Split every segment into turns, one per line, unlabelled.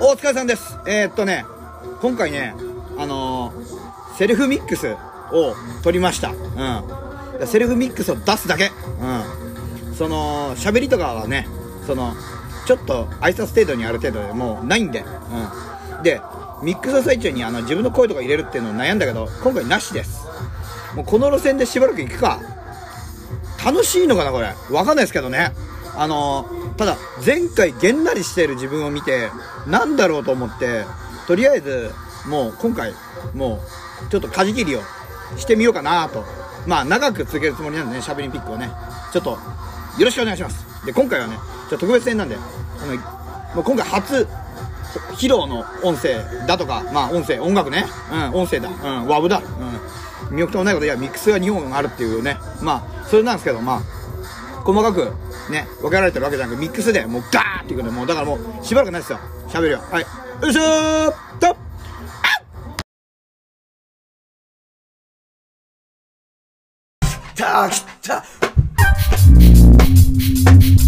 お疲れさんです。えー、っとね、今回ね、あのーセルフミックスを取りました。うん。セルフミックスを出すだけ。うん。その、喋りとかはね、その、ちょっと挨拶程度にある程度でもうないんで。うん。で、ミックスの最中にあの自分の声とか入れるっていうのを悩んだけど、今回なしです。もうこの路線でしばらく行くか。楽しいのかなこれわかんないですけどねあのーただ前回げんなりしている自分を見てなんだろうと思ってとりあえずもう今回もうちょっと舵切りをしてみようかなとまあ長く続けるつもりなんでねしゃべりピックをねちょっとよろしくお願いしますで今回はねちょっと特別編なんであのもう今回初披露の音声だとか、まあ音声、音楽ね。うん、音声だ。うん、ワブだ。うん。魅力ともないこと、いや、ミックスが2本あるっていうね。まあ、それなんですけど、まあ、細かくね、分けられてるわけじゃなく、ミックスでもうガーっていくんで、もうだからもう、しばらくないですよ。喋るよ。はい。よいしょーっとたきた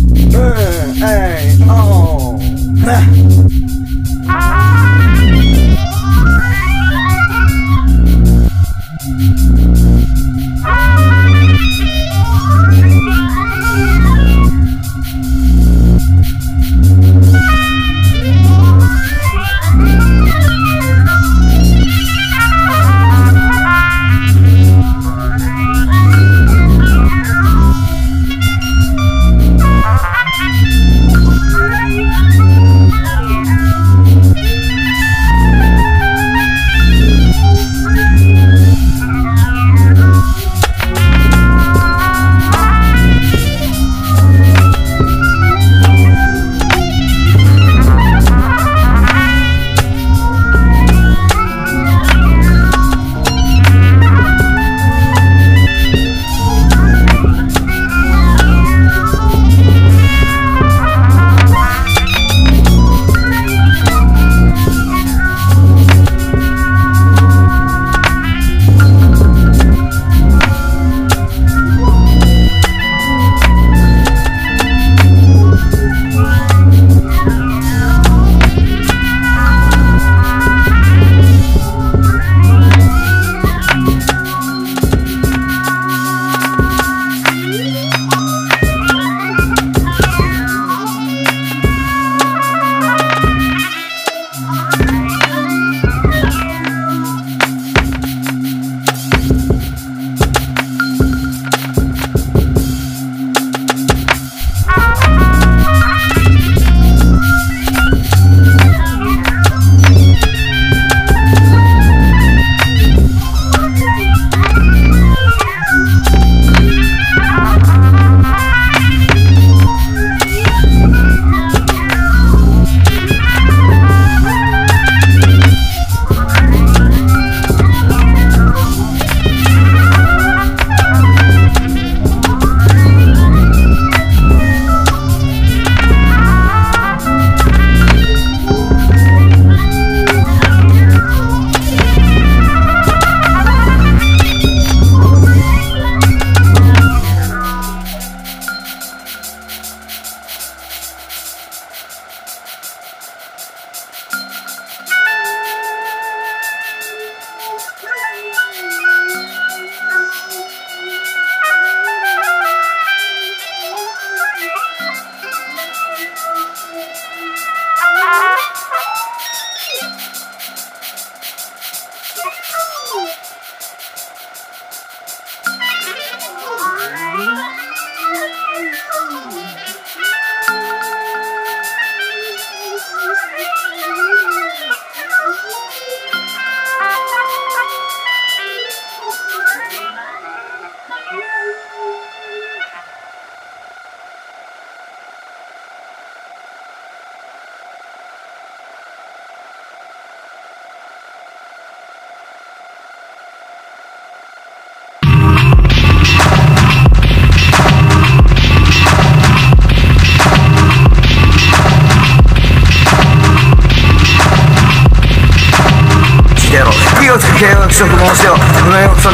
うん、えい、おー。
計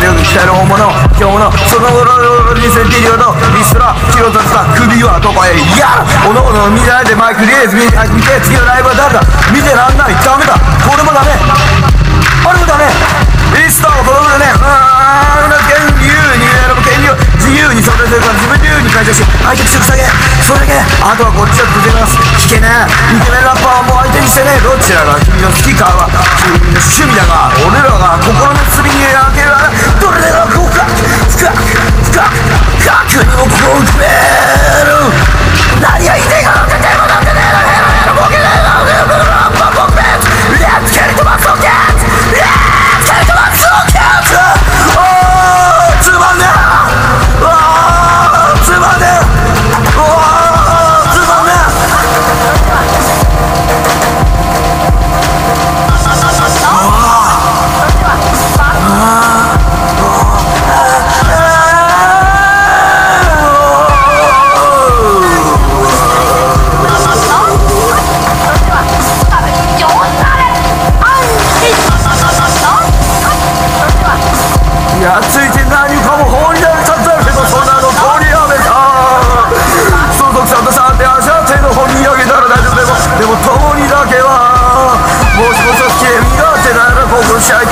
不明奥さんでよく鍛える大物今日のその頃にセンティリオとリストラ気を立てた首はどこへいやおのおの見られてマイクリーズ見て次のライブは誰だ見てらんないダメだこれもダメあれもダメリストを届くよねうーな自由に選ぶ権利を自由にそれぞれから自分自由に解釈し相手に下げそれだけ。あとはこっちは出てます。聞けねえ。イケメンラッパーはもう相手にしてねどちらが君の好きかは君の趣味だが俺らが心の隅に開けるどれだがこうか深く深く深くにもこうめる。何が言いたいかなんてでもなんてねえのヘロヘロボケねえの。ヘロヘロラッパーボケ。レッツキャリトマソケッツレ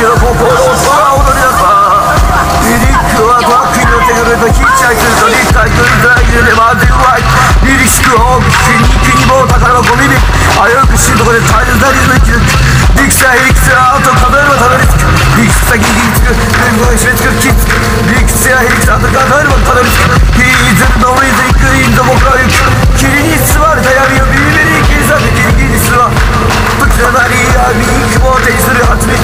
心したいけど心を空踊りださリリックはバックに乗ってくるとヒッチハイクすると立体くんドライブでマジうまいリリスクを皮肉にも宝箱耳危うく死のなり闇に雲を手にする蜂蜜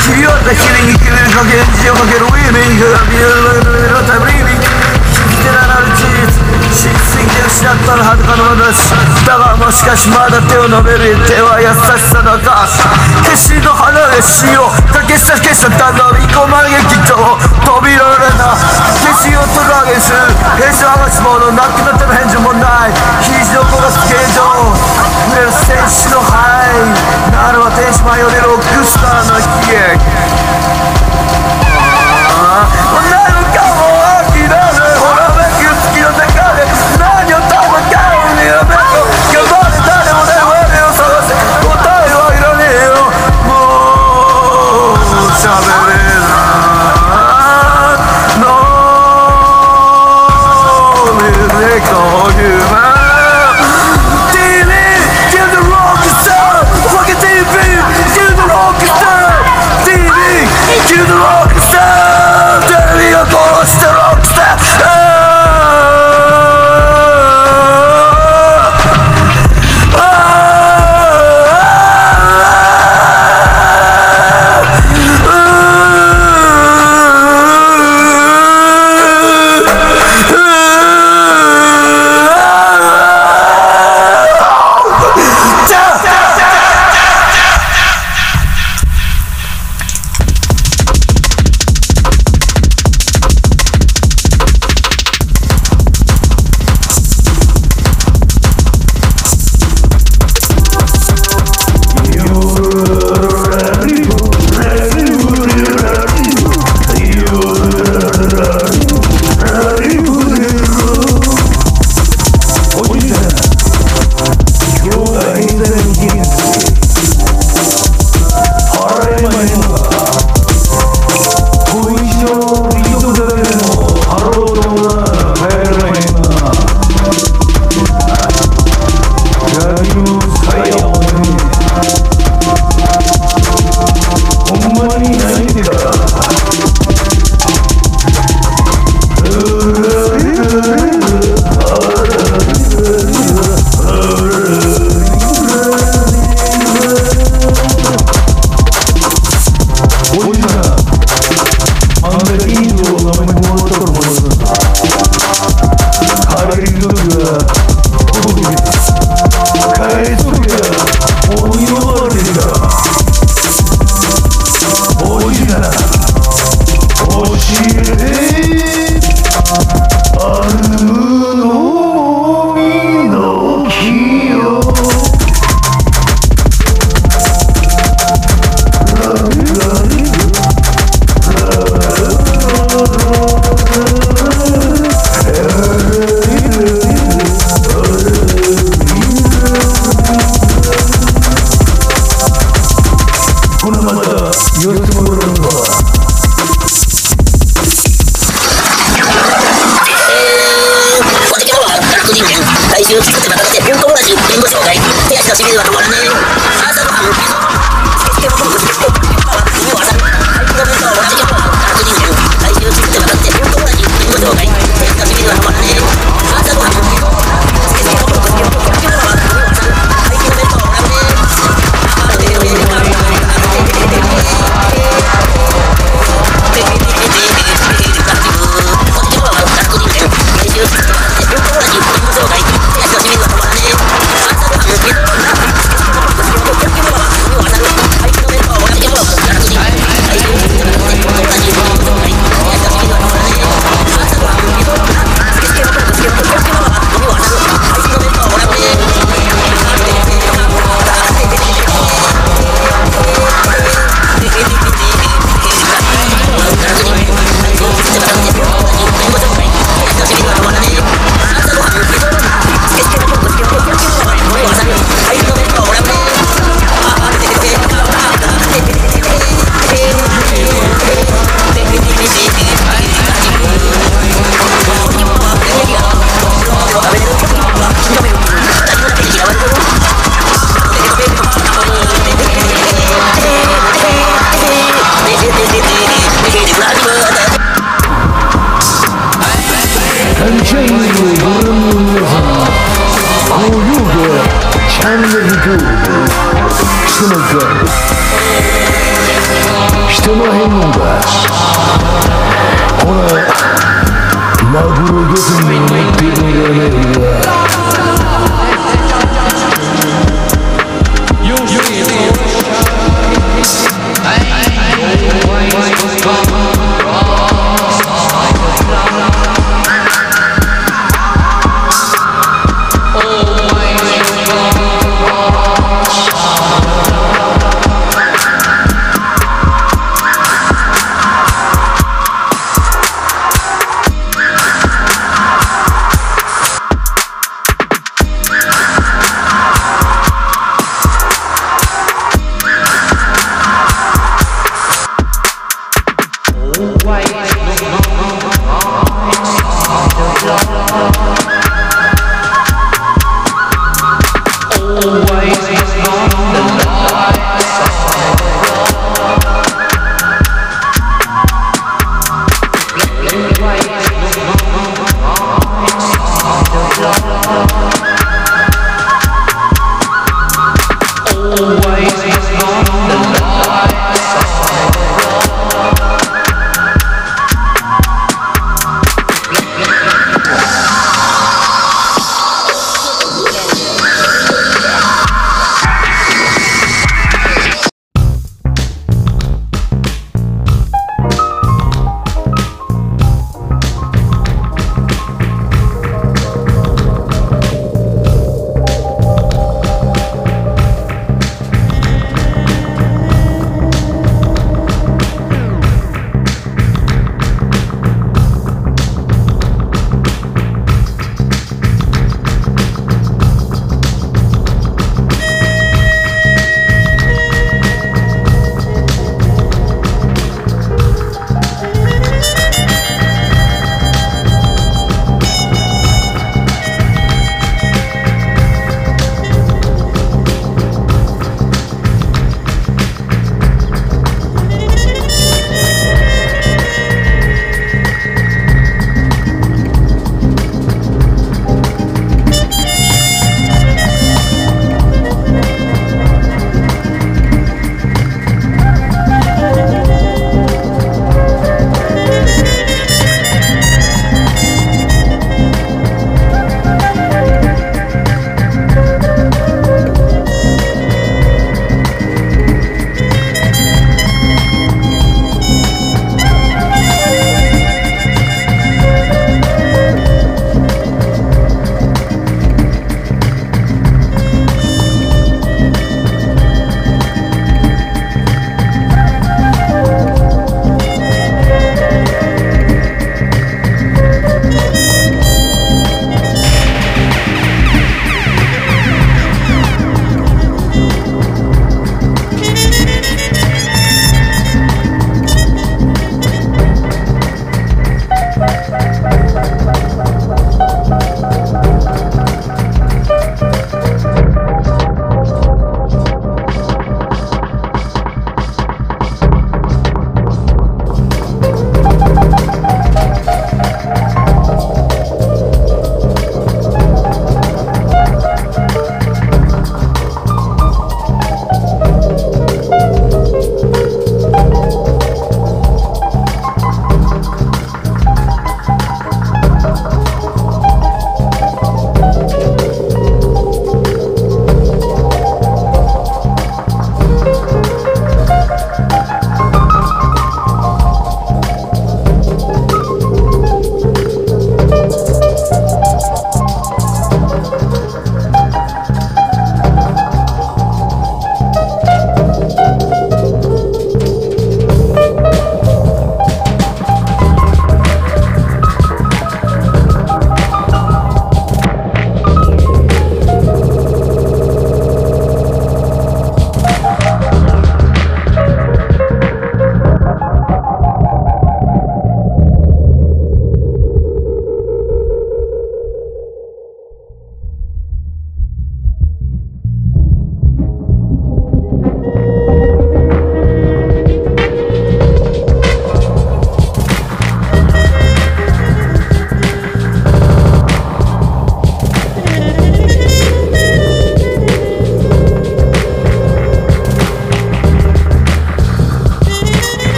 切り割った日々にくるかけ字をかけるウィーミングが見えるのタイムリーミング引き手ならぬ事実しすぎて失ったら裸の話だがもしかしまだ手を伸べる手は優しさの証決心の花でしよう竹下決した単の生駒劇場扉のな決心をトラゲンする兵士はがし者なくなっても返事もない肘の子がスケート触れる戦士のハイなるは天使舞い降りるロックスターの悲劇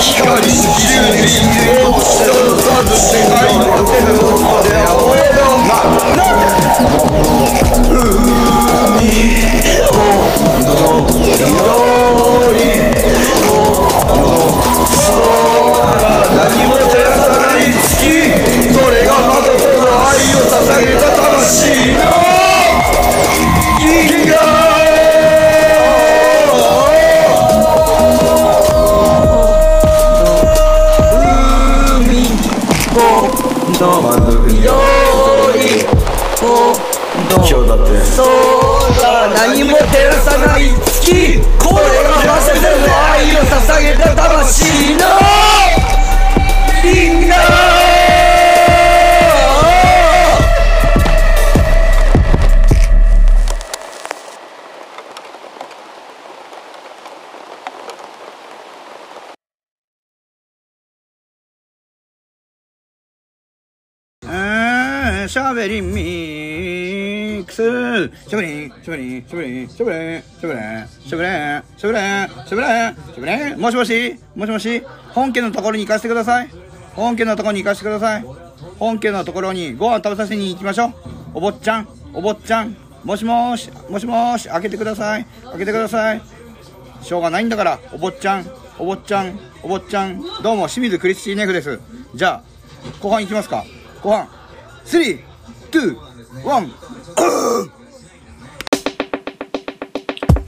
光。地球にし
ゃべりしゃべりしゃべれしゃべれしゃべれしゃべれしゃべれしゃべれもしもしもしもし本家のところに行かせてください。本家のところに行かせてください。本家のところにご飯食べさせに行きましょう。お坊ちゃんお坊ちゃんもしもしもしもし開けてください。開けてください。しょうがないんだからお坊ちゃんお坊ちゃんお坊ちゃんどうも清水クリスティーネフです。じゃあ後半行きますか。後半。321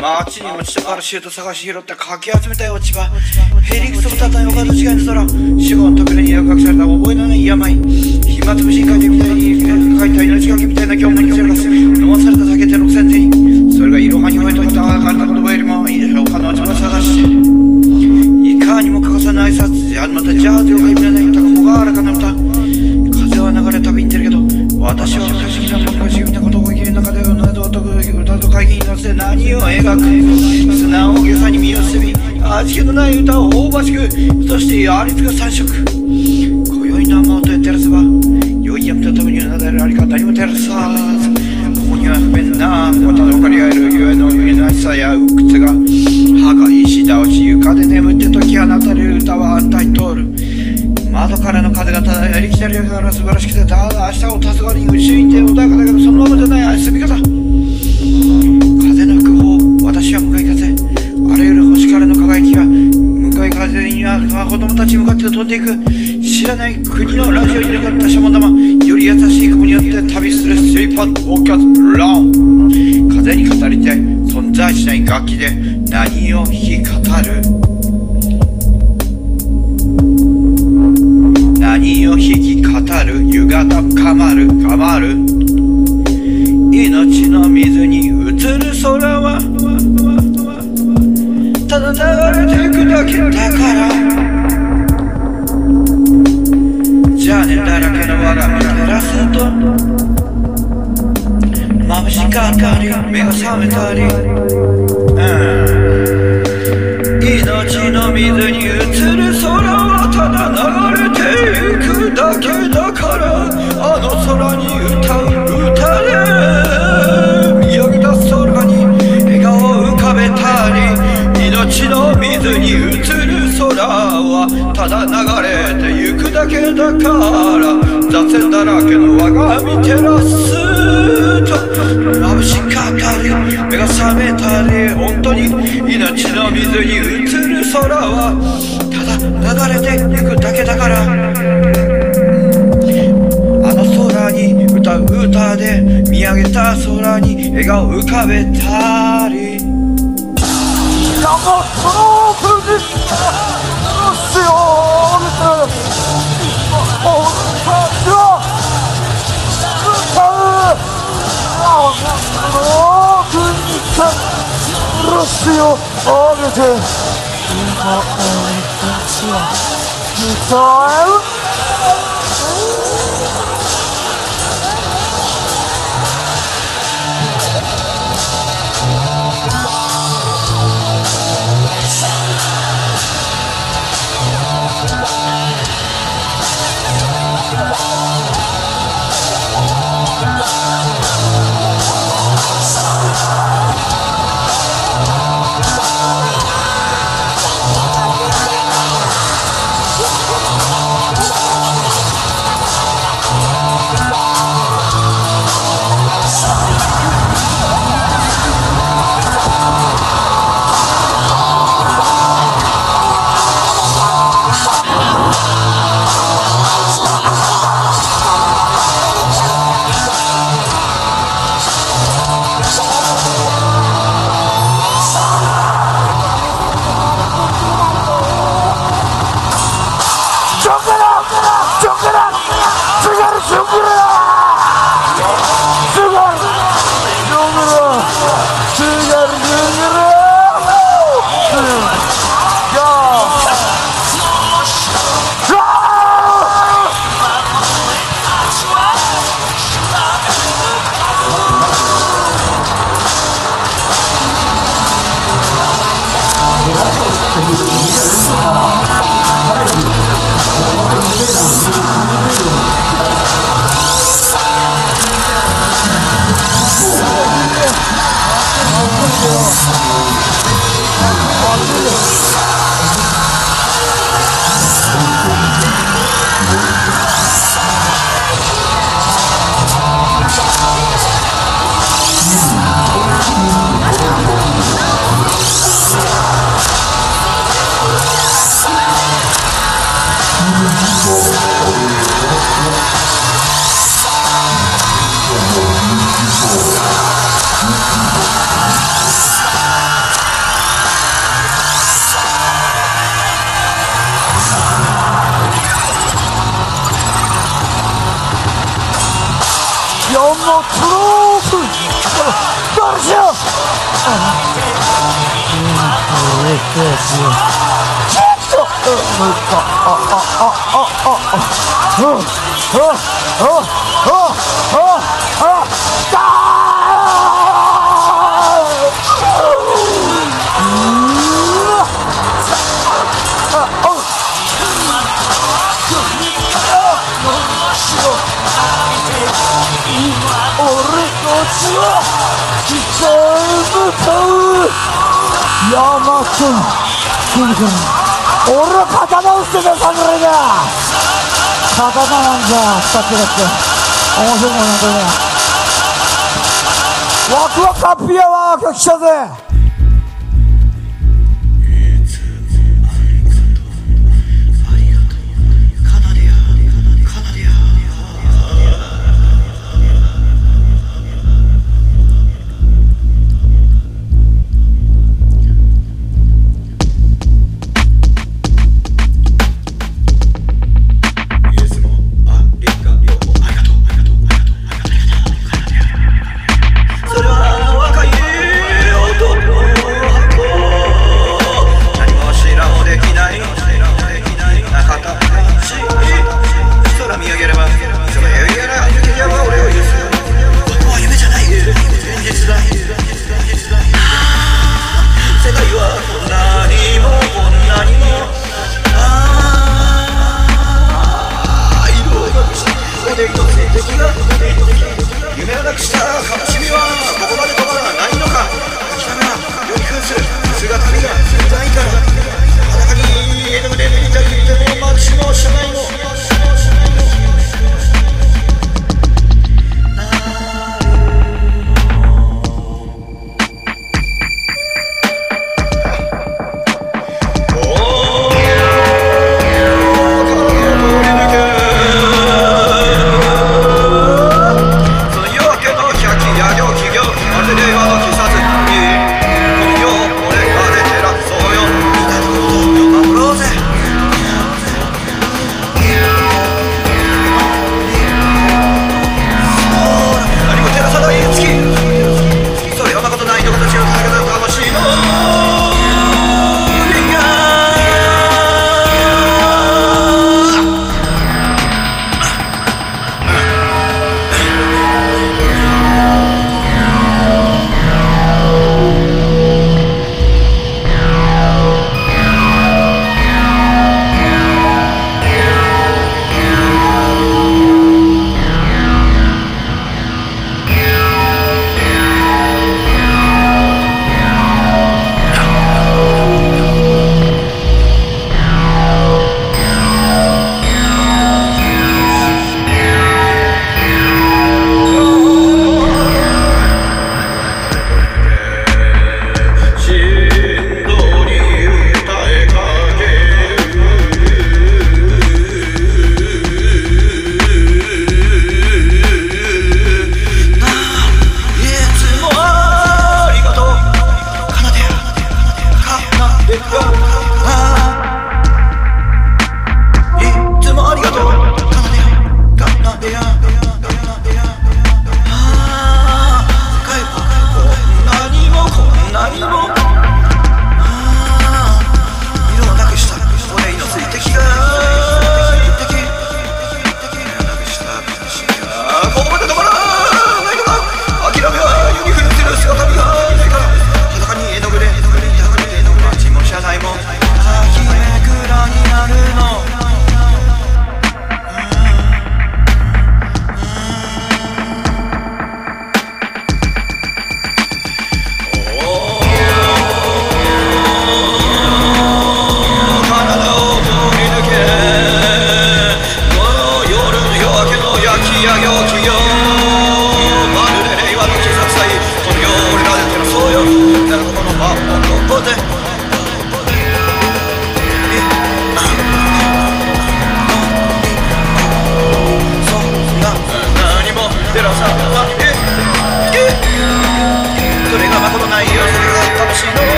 街に落ちたパラシュート探し拾ってかき集めたよ落ち葉。ヘリクソブタタイの角違いの空。死後の扉に隠された覚えのない病暇つぶしに書いてみたいに書いた命がけみたいな今日も日が飲まされた酒で6000点それがいろはに吠えといたかれた言葉よりもいいでしょう他の落ち葉探して。いかにも欠かさない挨拶じゃまたジャーズよく意味のない歌がほがらかな歌。風は流れ旅に出るけど私は不思議なものが不思議なことを生きる中でな全く歌と会議に乗せ何を描く？素直大げさに身を包み味気のない歌を大ばしくそしてありつが三色今宵の雨音へ照らせば良い闇のためにうなだれるあり方にも照らさここには不便なまた分かり合えるゆえの虚しさや鬱屈が歯が石倒し床で眠って解き放たれる歌は安泰通る窓からの風がただやりきたりやから素晴らしくてただ明日を黄昏に打ち抜いて穏やかだけどそのままじゃない。遊びみ方。らゆる星からの輝きは向かい風には子供たちに向かって飛んでいく。知らない国のラジオになかったシャモ玉より優しい雲によって旅するスリーパーオーキャスラン風に語りたい存在しない楽器で何を弾き語る何を弾き語る夕方かまるかまる命の水にだから。じゃあねだらけの我が身照らすと。眩しかったり目が覚めたり。うん。命の水に映る空はただ流れていくだけだから。あの空に歌う歌でただ流れてゆくだけだから雑線だらけの我が身照らすと眩しかったり目が覚めたり本当に命の水に映る空はただ流れてゆくだけだからあの空に歌う歌で見上げた空に笑顔浮かべたり
山その分にすよおさよ歌うあの分に殺すよあげて今俺たちは歌える俺の血は
Ya mahkum. Çılgın. Orada kazanan üstüne sanırıya.
Kazanan anca takdir etti. Ama çok oynadı ya. Vakla kapıya bak ökşedi.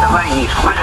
Давай, Мишка.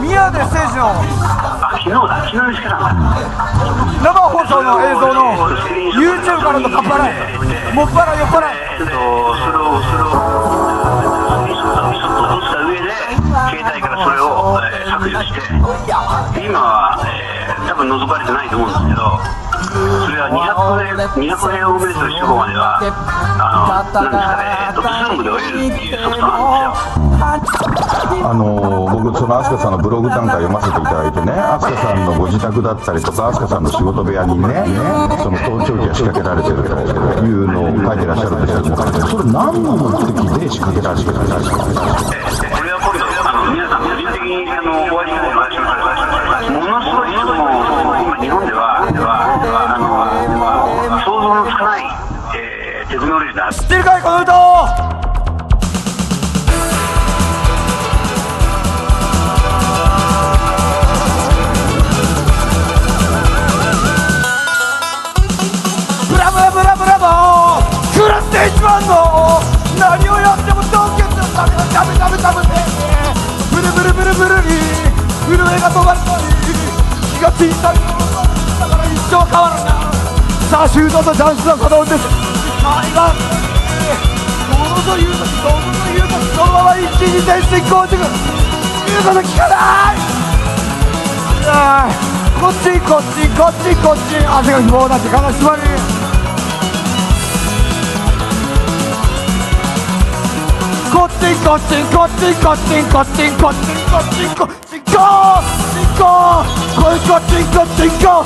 宮根誠司の。
あ昨日だ昨日にしてたんだ
生放送の映像の。YouTube からのかっぱらいもっぱら酔っ払い。
えっとそれをそれをスクリーンショットスクリーンショットを撮った上で携帯からそれを、えー削除して今は、えー多分覗かれてないと思うんですけどそれは200平200平方メートル四方まではあのなんですかね、えっと、ズームで追えるっていうソフトなんですよ
あの僕その飛鳥さんのブログなんか読ませていただいてね飛鳥さんのご自宅だったりとか飛鳥さんの仕事部屋にねその盗聴器が仕掛けられてるというのを書いてらっしゃるんですけどもそれ何の目的で仕掛けられてるんですか
これは今度あの皆さん個人的にあのお会いしたいお会いします。ものすごいその今日本ではではではあの想像のつかない、えーテクノロジーだ。
知ってるかいこの歌震えが止まった気が小さいものだから一生変わらないさあシュートとチャンスの子供です前がものというときどもというときそのまま一気に点進行中言うこと聞かないあこっちこっちこっちこっち汗がもうだって悲しまりこっちこっちこっちこっちこっちこっちこっちこっち cinco, cinco, cinco, cinco.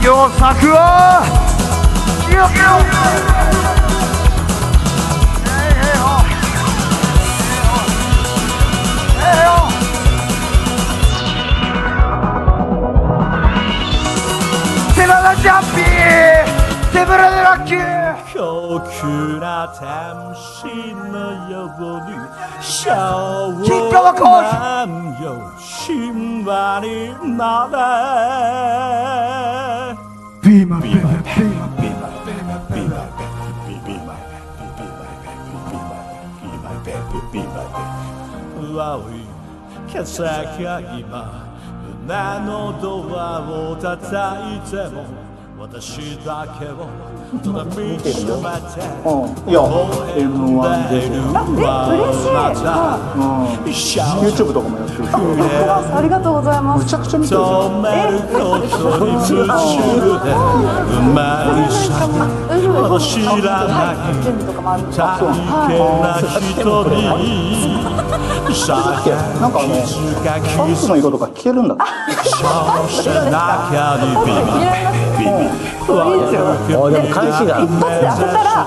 Yo, Sakura! Yo, yo, yo. ちこっちよさくはよっよ手放ジャンピー手ぶらでラッキー
高毛先が今胸のドアを叩いても私だけをただ見つめて
いや M1 出て
また
YouTube とかもやってる。し
ありがとうございます
むちゃくちゃ見てる。じゃん
止める。ことに夢中でうまいさまだ知らない
準備とかもある。んです
大変な人に
なんかあのパンツの色とか聞ける。んだって
いい。
あでも返しが
一発で当てたら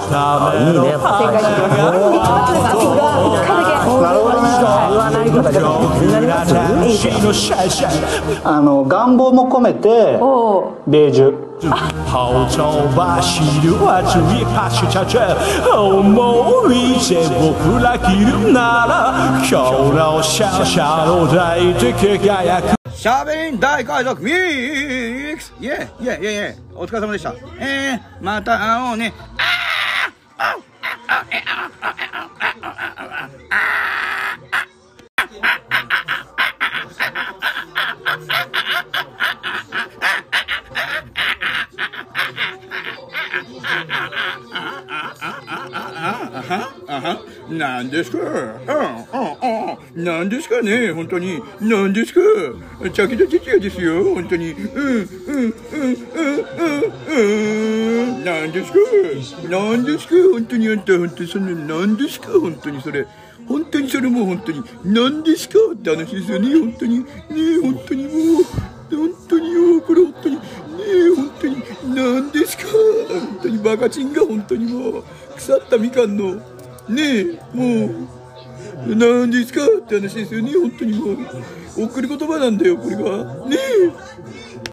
いいね。
正解しま。
なるほど。
言わないと気になります。
あの願望も込めてベージュ。
吧，啊，意怕是，哦，某一些我不来给你拿了，小小在呀呀。
しゃべりん大海賊ミックス。イェイ。イェイイ。ェイイェイ。お疲れ様でした。えー、また会おうね。あはなんですか？うんうんうんなんですかね？本当に。なんですか？武田鉄矢ですよ。本当に。うんうんうんうんうんうん。なんですか？なんですか？本当に。あんた本当にそんななんですか？本当にそれ。本当にそれも本当に。何ですか？って話ですよね。本当に。ね本当にもう。本当によ。これ本当に。ねえ本当に。
なんですか？本当に。バカチンが本当にもう。腐ったみかんの。ねえもうなんですかって話ですよね。本当にもう送り言葉なんだよこれが。ねえ。